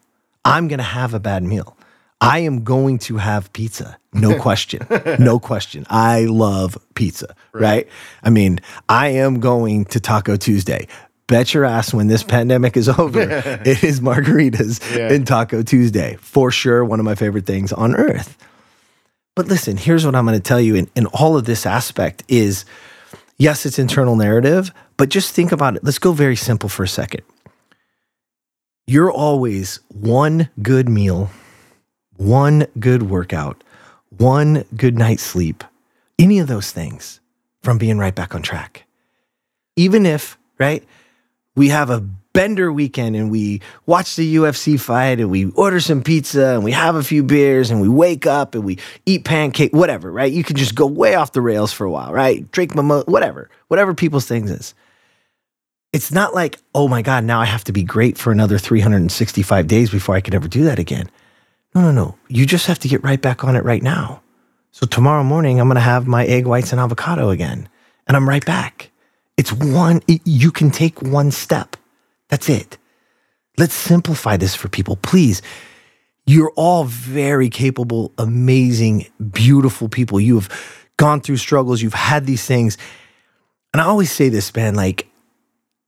I'm going to have a bad meal. I am going to have pizza. No question. no question. I love pizza, right. I mean, I am going to Taco Tuesday. Bet your ass when this pandemic is over, it is margaritas Yeah. and Taco Tuesday. For sure, one of my favorite things on earth. But listen, here's what I'm going to tell you in, in all of this aspect is yes, it's internal narrative, but just think about it. Let's go very simple for a second. You're always one good meal, one good workout, one good night's sleep, any of those things from being right back on track. Even if, right, we have a bender weekend and we watch the UFC fight and we order some pizza and we have a few beers and we wake up and we eat pancake, whatever, right? You can just go way off the rails for a while, right? Drink mimo, whatever, whatever people's things is. It's not like, oh my God, now I have to be great for another 365 days before I could ever do that again. No, no, no. You just have to get right back on it right now. So tomorrow morning, I'm going to have my egg whites and avocado again, and I'm right back. It's one, it, you can take one step. That's it. Let's simplify this for people, please. You're all very capable, amazing, beautiful people. You have gone through struggles, you've had these things. And I always say this, man, like,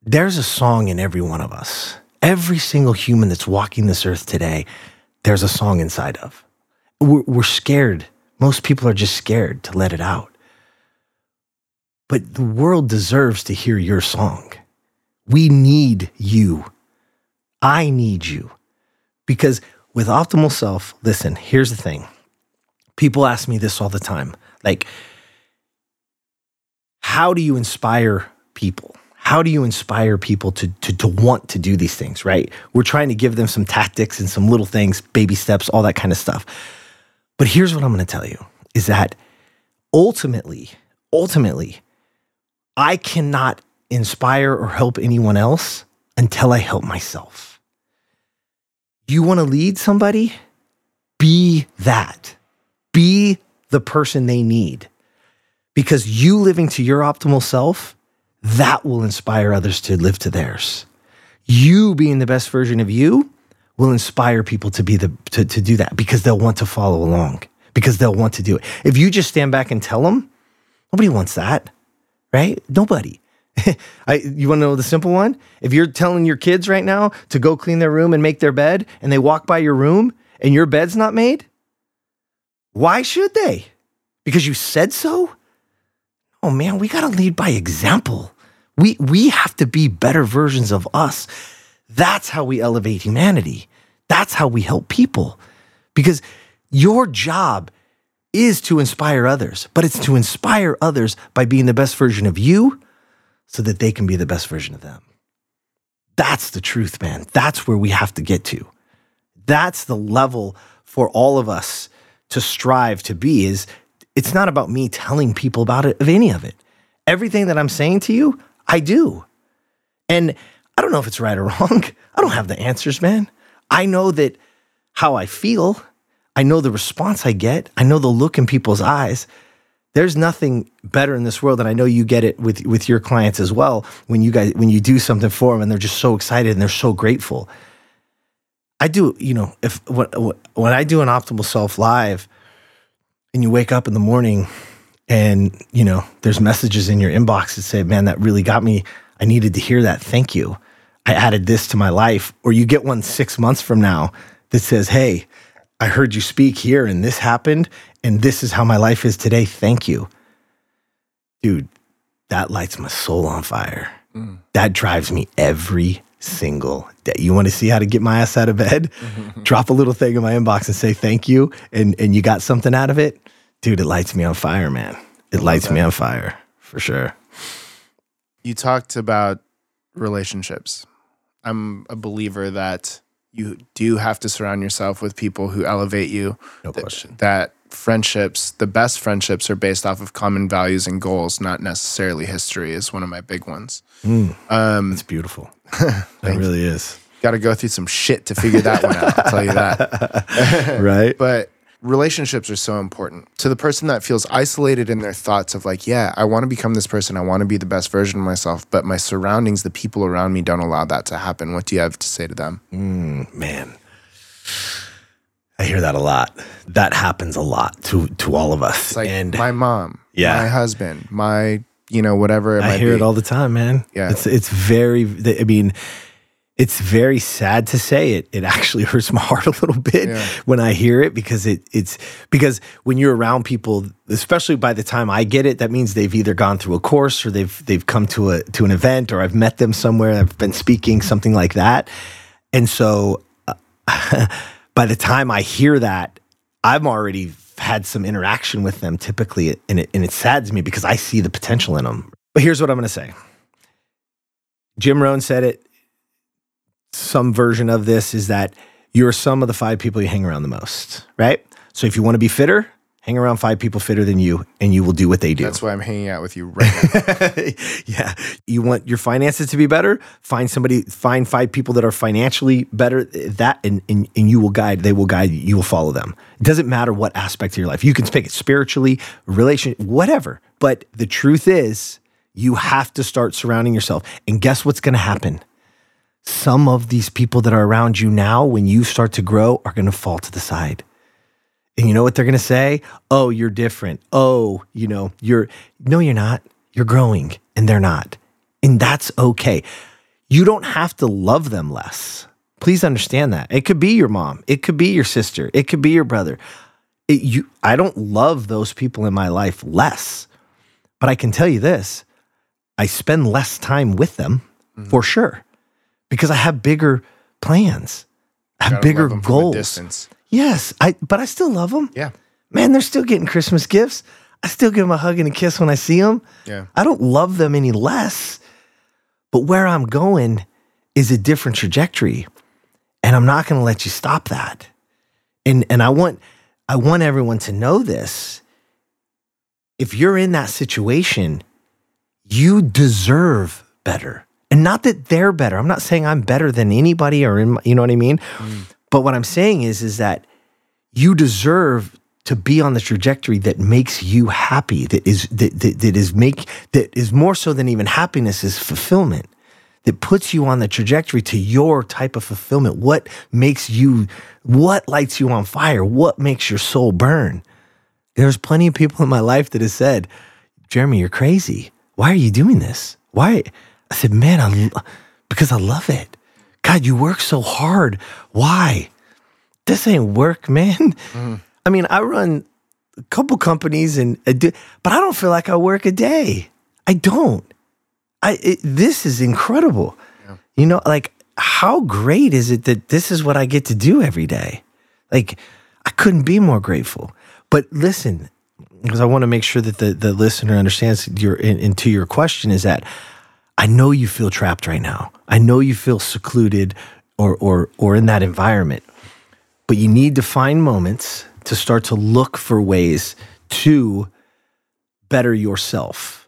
there's a song in every one of us. Every single human that's walking this earth today, there's a song inside of. We're, we're scared most people are just scared to let it out. But the world deserves to hear your song. We need you. I need you. Because with optimal self, listen, here's the thing. People ask me this all the time. Like, how do you inspire people? How do you inspire people to, to, to want to do these things, right? We're trying to give them some tactics and some little things, baby steps, all that kind of stuff. But here's what I'm going to tell you is that ultimately, ultimately, I cannot inspire or help anyone else until I help myself. You want to lead somebody? Be that. Be the person they need. Because you living to your optimal self, that will inspire others to live to theirs. You being the best version of you will inspire people to be the to, to do that because they'll want to follow along because they'll want to do it. If you just stand back and tell them nobody wants that right? Nobody. I, you want to know the simple one? If you're telling your kids right now to go clean their room and make their bed and they walk by your room and your bed's not made why should they? Because you said so? Oh man we got to lead by example we we have to be better versions of us that's how we elevate humanity. That's how we help people. Because your job is to inspire others, but it's to inspire others by being the best version of you so that they can be the best version of them. That's the truth, man. That's where we have to get to. That's the level for all of us to strive to be is it's not about me telling people about it of any of it. Everything that I'm saying to you, I do. And I don't know if it's right or wrong. I don't have the answers, man. I know that how I feel, I know the response I get, I know the look in people's eyes. There's nothing better in this world, and I know you get it with with your clients as well. When you guys when you do something for them, and they're just so excited and they're so grateful. I do, you know, if when, when I do an optimal self live, and you wake up in the morning, and you know, there's messages in your inbox that say, "Man, that really got me. I needed to hear that. Thank you." I added this to my life. Or you get one six months from now that says, Hey, I heard you speak here and this happened and this is how my life is today. Thank you. Dude, that lights my soul on fire. Mm. That drives me every single day. You want to see how to get my ass out of bed? Drop a little thing in my inbox and say thank you and and you got something out of it? Dude, it lights me on fire, man. It lights that. me on fire for sure. You talked about relationships I'm a believer that you do have to surround yourself with people who elevate you. No question. That friendships, the best friendships, are based off of common values and goals, not necessarily history. Is one of my big ones. Mm, um, it's beautiful. it really you. is. Got to go through some shit to figure that one out. I'll tell you that. right. But relationships are so important. To the person that feels isolated in their thoughts of like yeah i want to become this person i want to be the best version of myself but my surroundings the people around me don't allow that to happen. What do you have to say to them? Mm, man. I hear that a lot. That happens a lot to to all of us. It's like and my mom yeah. my husband my you know whatever i hear be. it all the time man. Yeah. It's it's very i mean it's very sad to say it. It actually hurts my heart a little bit yeah. when I hear it because it it's because when you're around people, especially by the time I get it, that means they've either gone through a course or they've they've come to a to an event or I've met them somewhere. I've been speaking something like that, and so uh, by the time I hear that, I'm already had some interaction with them typically, and it and it saddens me because I see the potential in them. But here's what I'm going to say. Jim Rohn said it some version of this is that you're some of the five people you hang around the most, right? So if you want to be fitter, hang around five people fitter than you and you will do what they do. That's why I'm hanging out with you right now. yeah. You want your finances to be better? Find somebody, find five people that are financially better. That and, and, and you will guide, they will guide you, you will follow them. It doesn't matter what aspect of your life. You can pick it spiritually, relation, whatever. But the truth is, you have to start surrounding yourself. And guess what's going to happen? Some of these people that are around you now, when you start to grow, are going to fall to the side. And you know what they're going to say? Oh, you're different. Oh, you know, you're, no, you're not. You're growing and they're not. And that's okay. You don't have to love them less. Please understand that. It could be your mom, it could be your sister, it could be your brother. It, you, I don't love those people in my life less, but I can tell you this I spend less time with them Mm-hmm. for sure because I have bigger plans, I have bigger love 'em from a goals. distance. Yes, I but I still love them. Yeah. Man, they're still getting Christmas gifts. I still give them a hug and a kiss when I see them. Yeah. I don't love them any less. But where I'm going is a different trajectory. And I'm not going to let you stop that. And and I want I want everyone to know this. If you're in that situation, you deserve better. And not that they're better. I'm not saying I'm better than anybody or in my, you know what I mean? Mm. But what I'm saying is is that you deserve to be on the trajectory that makes you happy that is that, that, that is make that is more so than even happiness is fulfillment that puts you on the trajectory to your type of fulfillment. What makes you what lights you on fire? What makes your soul burn? There's plenty of people in my life that have said jeremy you're crazy. Why are you doing this? Why i said man i lo- because i love it god you work so hard why this ain't work, man. Mm-hmm. I mean, I run a couple companies and but I don't feel like I work a day. I don't. I it, this is incredible. You know, like how great is it that this is what I get to do every day? Like I couldn't be more grateful. But listen, because I want to make sure that the the listener understands your into your question is that I know you feel trapped right now. I know you feel secluded or or or in that environment but you need to find moments to start to look for ways to better yourself.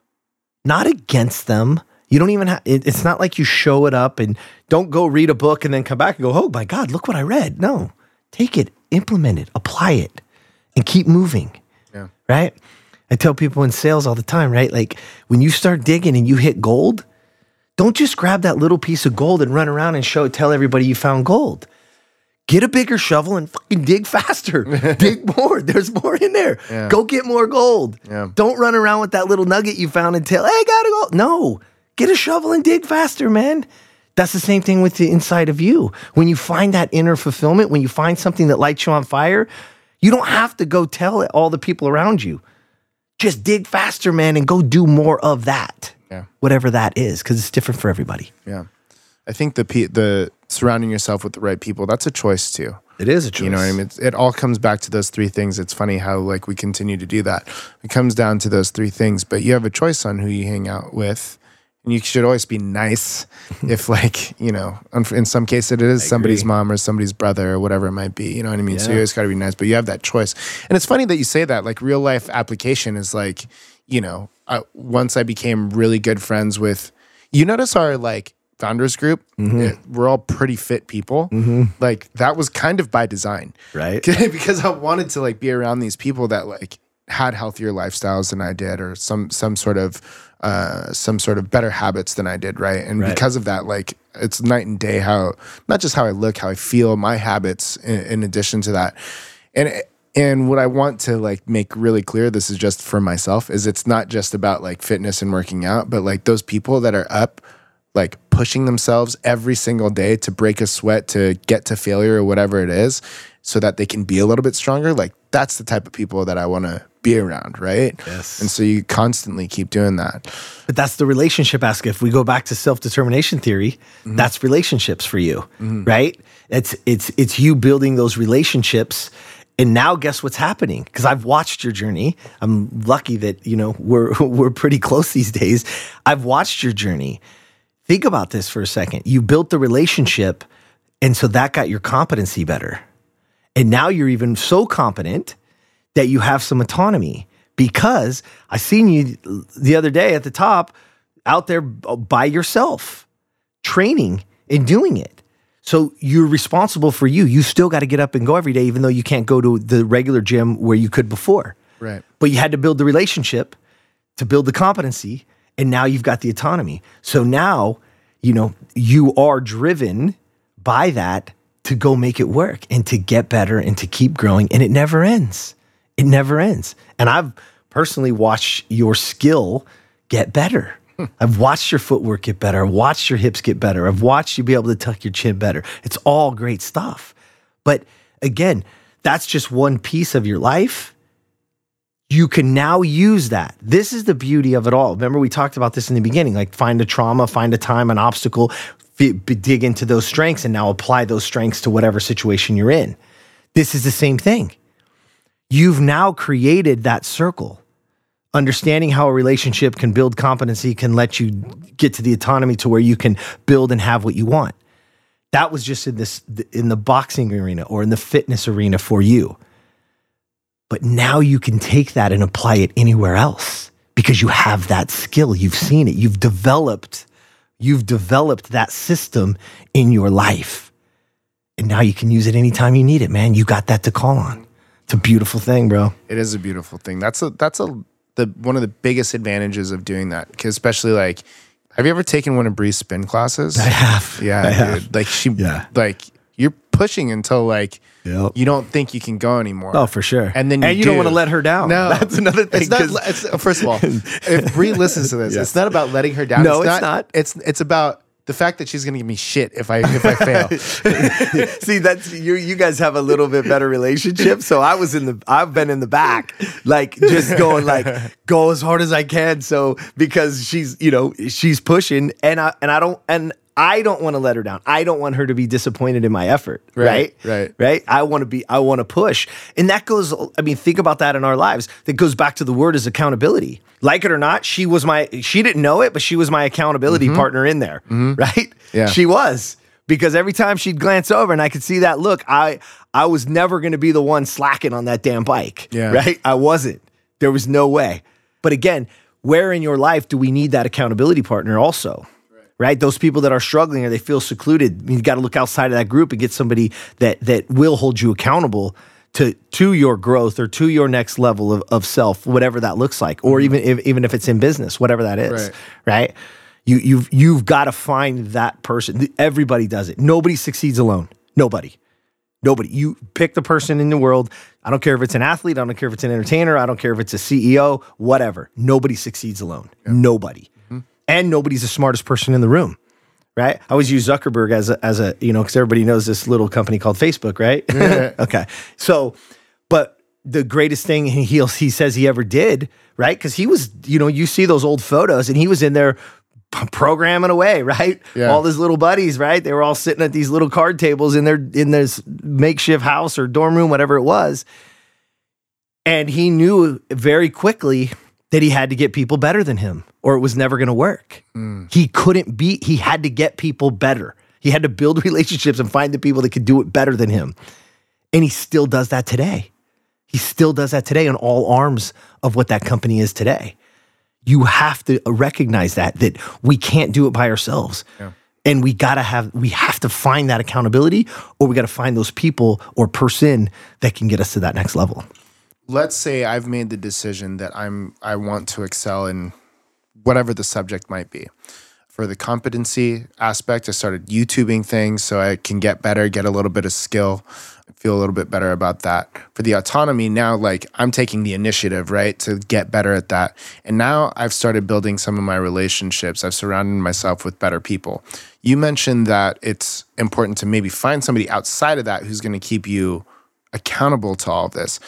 Not against them. You don't even have it, it's not like you show it up and don't go read a book and then come back and go oh my god look what i read. No. Take it implement it apply it and keep moving. Yeah. right? I tell people in sales all the time right? Like when you start digging and you hit gold don't just grab that little piece of gold and run around and show tell everybody you found gold get a bigger shovel and fucking dig faster. dig more. There's more in there. Yeah. Go get more gold. Yeah. Don't run around with that little nugget you found and tell, hey, I gotta go. No, get a shovel and dig faster, man. That's the same thing with the inside of you. When you find that inner fulfillment, when you find something that lights you on fire, you don't have to go tell all the people around you. Just dig faster, man, and go do more of that. Yeah. Whatever that is, because it's different for everybody. Yeah. I think the pe- the surrounding yourself with the right people, that's a choice too. It is a choice. You know what I mean? It's, it all comes back to those three things. It's funny how like we continue to do that. It comes down to those three things, but you have a choice on who you hang out with. And you should always be nice if like, you know, in some case it is somebody's mom or somebody's brother or whatever it might be. You know what I mean? So you Yeah. always got to be nice, but you have that choice. And it's funny that you say that like real life application is like, you know, uh, once I became really good friends with, you notice our like founders group, Mm-hmm. eh, we're all pretty fit people. Like that was kind of by design right? because I wanted to like be around these people that like had healthier lifestyles than I did, or some some sort of uh, some sort of better habits than I did, right? And Right. because of that, like it's night and day how not just how I look, how I feel, my habits. In, in addition to that, and and what I want to like make really clear, this is just for myself, is it's not just about like fitness and working out, but like those people that are up like pushing themselves every single day to break a sweat to get to failure or whatever it is so that they can be a little bit stronger like that's the type of people that i want to be around right Yes. and so you constantly keep doing that But that's the relationship aspect. If we go back to self determination theory, Mm-hmm. that's relationships for you, right? It's it's it's you building those relationships. And now, guess what's happening? Because I've watched your journey. I'm lucky that you know we're we're pretty close these days. I've watched your journey. Think about this for a second. You built the relationship And so that got your competency better. And now you're even so competent that you have some autonomy because I seen you the other day at the top out there by yourself training and doing it. So you're responsible for you. You still got to get up and go every day, even though you can't go to the regular gym where you could before. Right. But you had to build the relationship to build the competency. And now you've got the autonomy. So now, you know, you are driven by that to go make it work and to get better and to keep growing. And it never ends. It never ends. And I've personally watched your skill get better. I've watched your footwork get better. I've watched your hips get better. I've watched you be able to tuck your chin better. It's all great stuff. But again, that's just one piece of your life. You can now use that. This is the beauty of it all. Remember, we talked about this in the beginning like find a trauma, find a time, an obstacle, dig into those strengths, and now apply those strengths to whatever situation you're in. This is the same thing. You've now created that circle understanding how a relationship can build competency can let you get to the autonomy to where you can build and have what you want. That was just in this in the boxing arena or in the fitness arena for you. But now you can take that and apply it anywhere else because you have that skill. You've seen it. You've developed you've developed that system in your life. And now you can use it anytime you need it man. You got that to call on. It's a beautiful thing bro. It is a beautiful thing. That's a that's a the one of the biggest advantages of doing that. Because especially like, have you ever taken one of Bree's spin classes? i have Yeah, I have. dude. Like she, Yeah. like you're pushing until like Yep. you don't think you can go anymore. Oh, for sure. And then you, and you don't want to let her down. No, that's another thing. It's not. It's, first of all, if Bree listens to this, Yeah. it's not about letting her down. No, it's not. It's it's about the fact that she's going to give me shit if I if I fail. See, that's you. You guys have a little bit better relationship. So I was in the. I've been in the back, like just going like go as hard as I can. So because she's you know she's pushing, and I and I don't and. I don't want to let her down. I don't want her to be disappointed in my effort. Right, Right. right. Right. I want to be, I want to push. And that goes, I mean, think about that in our lives. That goes back to the word is accountability. Like it or not, she was my, she didn't know it, but she was my accountability partner in there. Right. Mm-hmm. Yeah. She was because every time she'd glance over and I could see that look, I, I was never going to be the one slacking on that damn bike. Yeah. Right. I wasn't. There was no way. But again, where in your life do we need that accountability partner also? right? Those people that are struggling or they feel secluded, you got to look outside of that group and get somebody that that will hold you accountable to to your growth or to your next level of, of self, whatever that looks like, or mm-hmm. even if, even if it's in business, whatever that is, Right. right? You you've you've got to find that person. Everybody does it. Nobody succeeds alone. Nobody. Nobody. You pick the person in the world. I don't care if it's an athlete. I don't care if it's an entertainer. I don't care if it's a CEO. Whatever. Nobody succeeds alone. Nobody. Mm-hmm. And nobody's the smartest person in the room. Right. I always use Zuckerberg as a, as a you know because everybody knows this little company called Facebook, right? okay. So, but the greatest thing he he says he ever did, right? Because he was, you know, you see those old photos, and he was in there programming away, right? Yeah. All his little buddies, right? They were all sitting at these little card tables in their in this makeshift house or dorm room, whatever it was. And he knew very quickly that he had to get people better than him, or it was never going to work. Mm. He couldn't beat. He had to get people better. He had to build relationships and find the people that could do it better than him. And he still does that today. He still does that today on all arms of what that company is today. You have to recognize that that we can't do it by ourselves. And we got to have we have to find that accountability or we got to find those people or person that can get us to that next level. Let's say I've made the decision that I'm I want to excel in whatever the subject might be. For the competency aspect, I started YouTubing things so I can get better, get a little bit of skill, feel a little bit better about that. For the autonomy, now like I'm taking the initiative, right, to get better at that. And now I've started building some of my relationships. I've surrounded myself with better people. You mentioned that it's important to maybe find somebody outside of that who's going to keep you accountable to all of this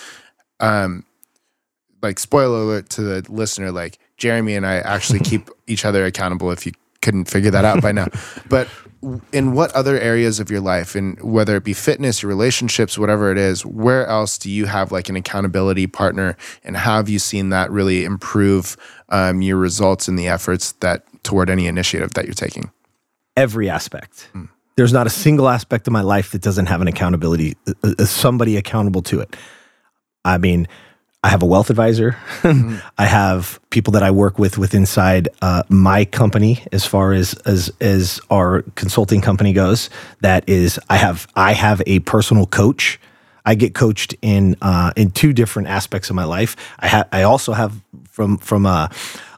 like spoiler alert to the listener like jeremy and i actually keep each other accountable if you couldn't figure that out by now but in what other areas of your life and whether it be fitness your relationships whatever it is where else do you have like an accountability partner and how have you seen that really improve um, your results and the efforts that toward any initiative that you're taking every aspect. Hmm. There's not a single aspect of my life that doesn't have an accountability, uh, uh, somebody accountable to it. I mean, I have a wealth advisor. Mm-hmm. I have people that I work with with inside uh, my company as far as as as our consulting company goes. That is, I have I have a personal coach. I get coached in uh, in two different aspects of my life. I have I also have from from a,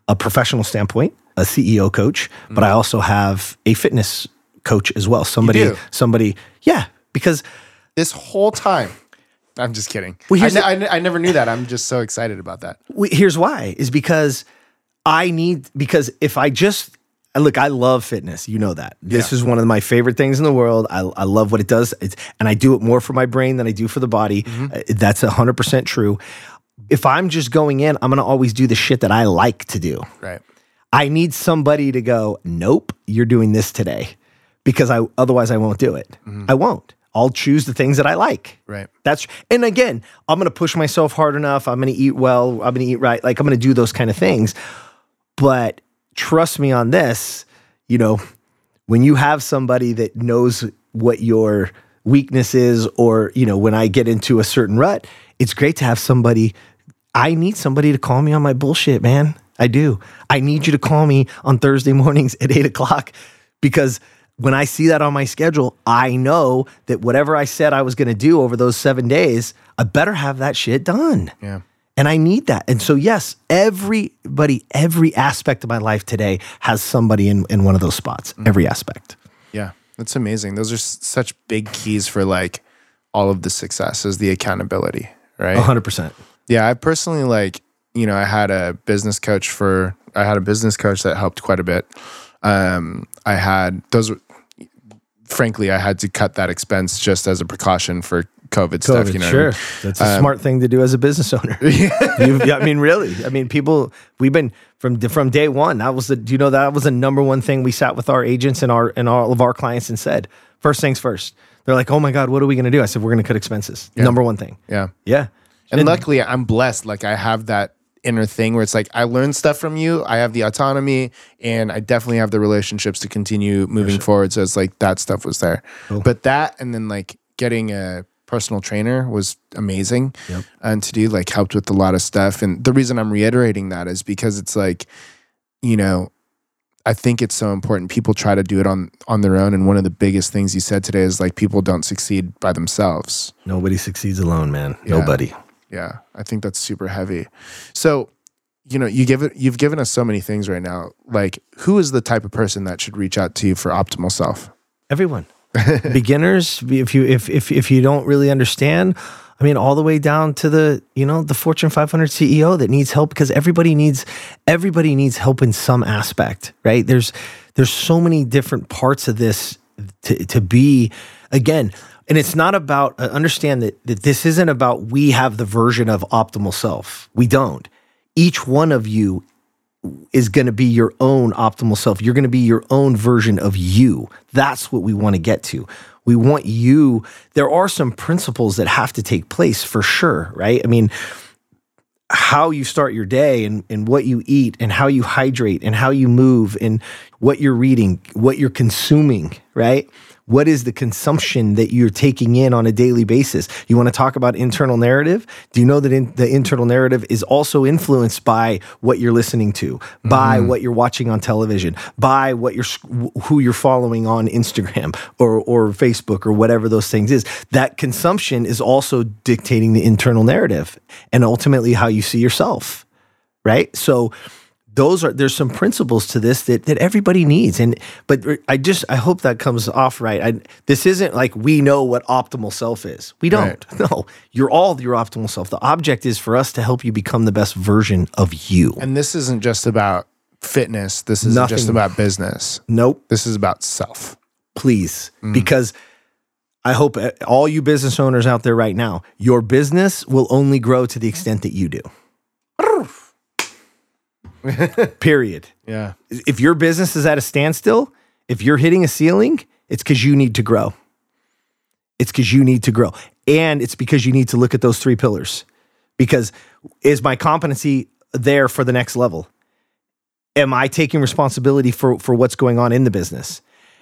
a professional standpoint a CEO coach, mm-hmm. but I also have a fitness coach as well. Somebody somebody yeah because this whole time I'm just kidding. Well, I, the, I, I, never knew that. I'm just so excited about that. Here's why: is because I need because if I just look, I love fitness. You know that. This yeah. is one of my favorite things in the world. I, I love what it does, it's, and I do it more for my brain than I do for the body. Mm-hmm. Uh, that's hundred percent true. If I'm just going in, I'm gonna always do the shit that I like to do. Right. I need somebody to go. Nope, you're doing this today, because I otherwise I won't do it. Mm-hmm. I won't. I'll choose the things that I like. Right. That's and again, I'm going to push myself hard enough. I'm going to eat well. I'm going to eat right. Like I'm going to do those kind of things. But trust me on this, you know, when you have somebody that knows what your weakness is or, you know, when I get into a certain rut, it's great to have somebody I need somebody to call me on my bullshit, man. I do. I need you to call me on Thursday mornings at eight o'clock because when I see that on my schedule, I know that whatever I said I was going to do over those seven days, I better have that shit done. Yeah. And I need that. And so, yes, everybody, every aspect of my life today has somebody in, in one of those spots, mm. every aspect. Yeah. That's amazing. Those are s- such big keys for like all of the success is the accountability, right? 100%. Yeah. I personally like, you know, I had a business coach for, I had a business coach that helped quite a bit. Um, I had those frankly, I had to cut that expense just as a precaution for COVID, COVID stuff. You know, sure, I mean? that's a um, smart thing to do as a business owner. I mean, really, I mean, people. We've been from from day one. That was the. Do you know that was the number one thing we sat with our agents and our and all of our clients and said, first things first. They're like, oh my god, what are we going to do? I said, we're going to cut expenses. Yeah. Number one thing. Yeah, yeah. And, and luckily, I'm blessed. Like I have that inner thing where it's like I learned stuff from you. I have the autonomy, and I definitely have the relationships to continue moving sure. forward. So it's like that stuff was there, cool. but that and then like getting a personal trainer was amazing, yep. and to do like helped with a lot of stuff. And the reason I'm reiterating that is because it's like, you know, I think it's so important. People try to do it on on their own, and one of the biggest things you said today is like people don't succeed by themselves. Nobody succeeds alone, man. Yeah. Nobody. Yeah, I think that's super heavy. So, you know, you give it you've given us so many things right now. Like, who is the type of person that should reach out to you for optimal self? Everyone. Beginners, if you if if if you don't really understand, I mean, all the way down to the you know the Fortune 500 CEO that needs help because everybody needs everybody needs help in some aspect, right? There's there's so many different parts of this to to be again and it's not about uh, understand that, that this isn't about we have the version of optimal self. We don't. Each one of you is going to be your own optimal self. You're going to be your own version of you. That's what we want to get to. We want you there are some principles that have to take place for sure right? I mean how you start your day and, and what you eat and how you hydrate and how you move and what you're reading what you're consuming right what is the consumption that you're taking in on a daily basis? You want to talk about internal narrative? Do you know that in, the internal narrative is also influenced by what you're listening to, by mm. what you're watching on television, by what you're who you're following on Instagram or or Facebook or whatever those things is. That consumption is also dictating the internal narrative and ultimately how you see yourself. Right? So those are there's some principles to this that that everybody needs. And but i just i hope that comes off right. I, this isn't like we know what optimal self is. We don't. Right. no. You're all your optimal self. The object is for us to help you become the best version of you. And this isn't just about fitness. This isn't just about business. Nope. This is about self. Please. Mm. because i hope eh, all you business owners out there right now your business will only grow to the extent that you do Period. Yeah. If your business is at a standstill, if you're hitting a ceiling, it's because you need to grow. It's because you need to grow. And it's because you need to look at those three pillars. Because is my competency there for the next level? Am I taking responsibility for, for what's going on in the business?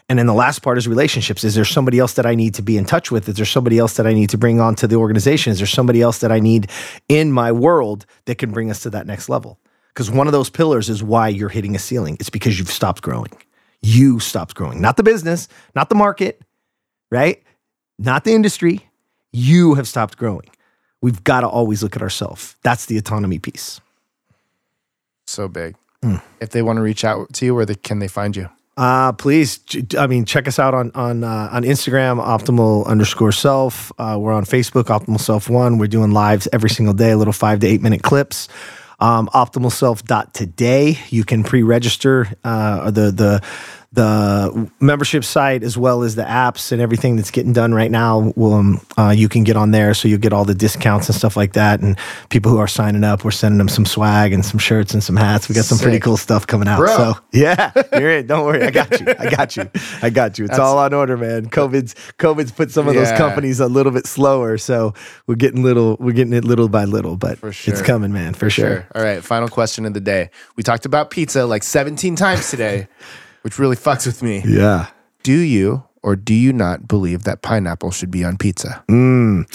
And then the last part is relationships. Is there somebody else that I need to be in touch with? Is there somebody else that I need to bring onto the organization? Is there somebody else that I need in my world that can bring us to that next level? Because one of those pillars is why you're hitting a ceiling. It's because you've stopped growing. You stopped growing, not the business, not the market, right? Not the industry. You have stopped growing. We've got to always look at ourselves. That's the autonomy piece. So big. If they want to reach out to you, where they, can they find you? Uh, please, I mean, check us out on on uh, on Instagram, optimal underscore self. Uh, we're on Facebook, optimal self one. We're doing lives every single day, little five to eight minute clips. Um, optimalself.today. You can pre-register uh, the the the membership site as well as the apps and everything that's getting done right now. Um, uh, you can get on there, so you'll get all the discounts and stuff like that. And people who are signing up, we're sending them some swag and some shirts and some hats. We got some pretty cool stuff coming out. Bro. So yeah, you're in. Don't worry. I got you. I got you. I got you. It's all on order, man. COVID's COVID's put some of those companies a little bit slower, so we're getting little. We're getting it little by little, but sure. it's coming, man. For, sure. All right. Final question of the day. We talked about pizza like 17 times today, which really fucks with me. Yeah. Do you or do you not believe that pineapple should be on pizza? Mm.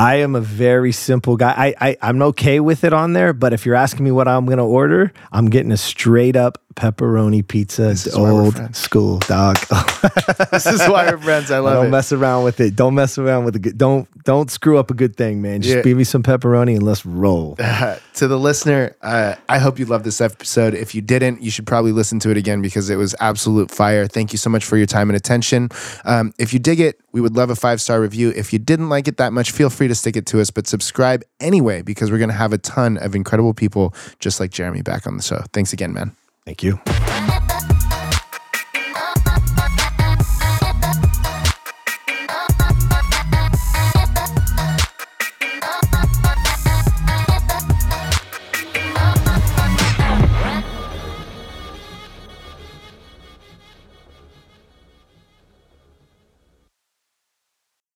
I am a very simple guy. I, I I'm okay with it on there, but if you're asking me what I'm gonna order, I'm getting a straight up pepperoni pizza, is why we're old school dog. this is why we're friends. I love don't it. mess around with it. Don't mess around with the good. Don't don't screw up a good thing, man. Just Yeah. give me some pepperoni and let's roll. to the listener, uh, I hope you loved this episode. If you didn't, you should probably listen to it again because it was absolute fire. Thank you so much for your time and attention. Um, if you dig it, we would love a five star review. If you didn't like it that much, feel free to stick it to us, but subscribe anyway because we're going to have a ton of incredible people just like Jeremy back on the show. Thanks again, man. Thank you.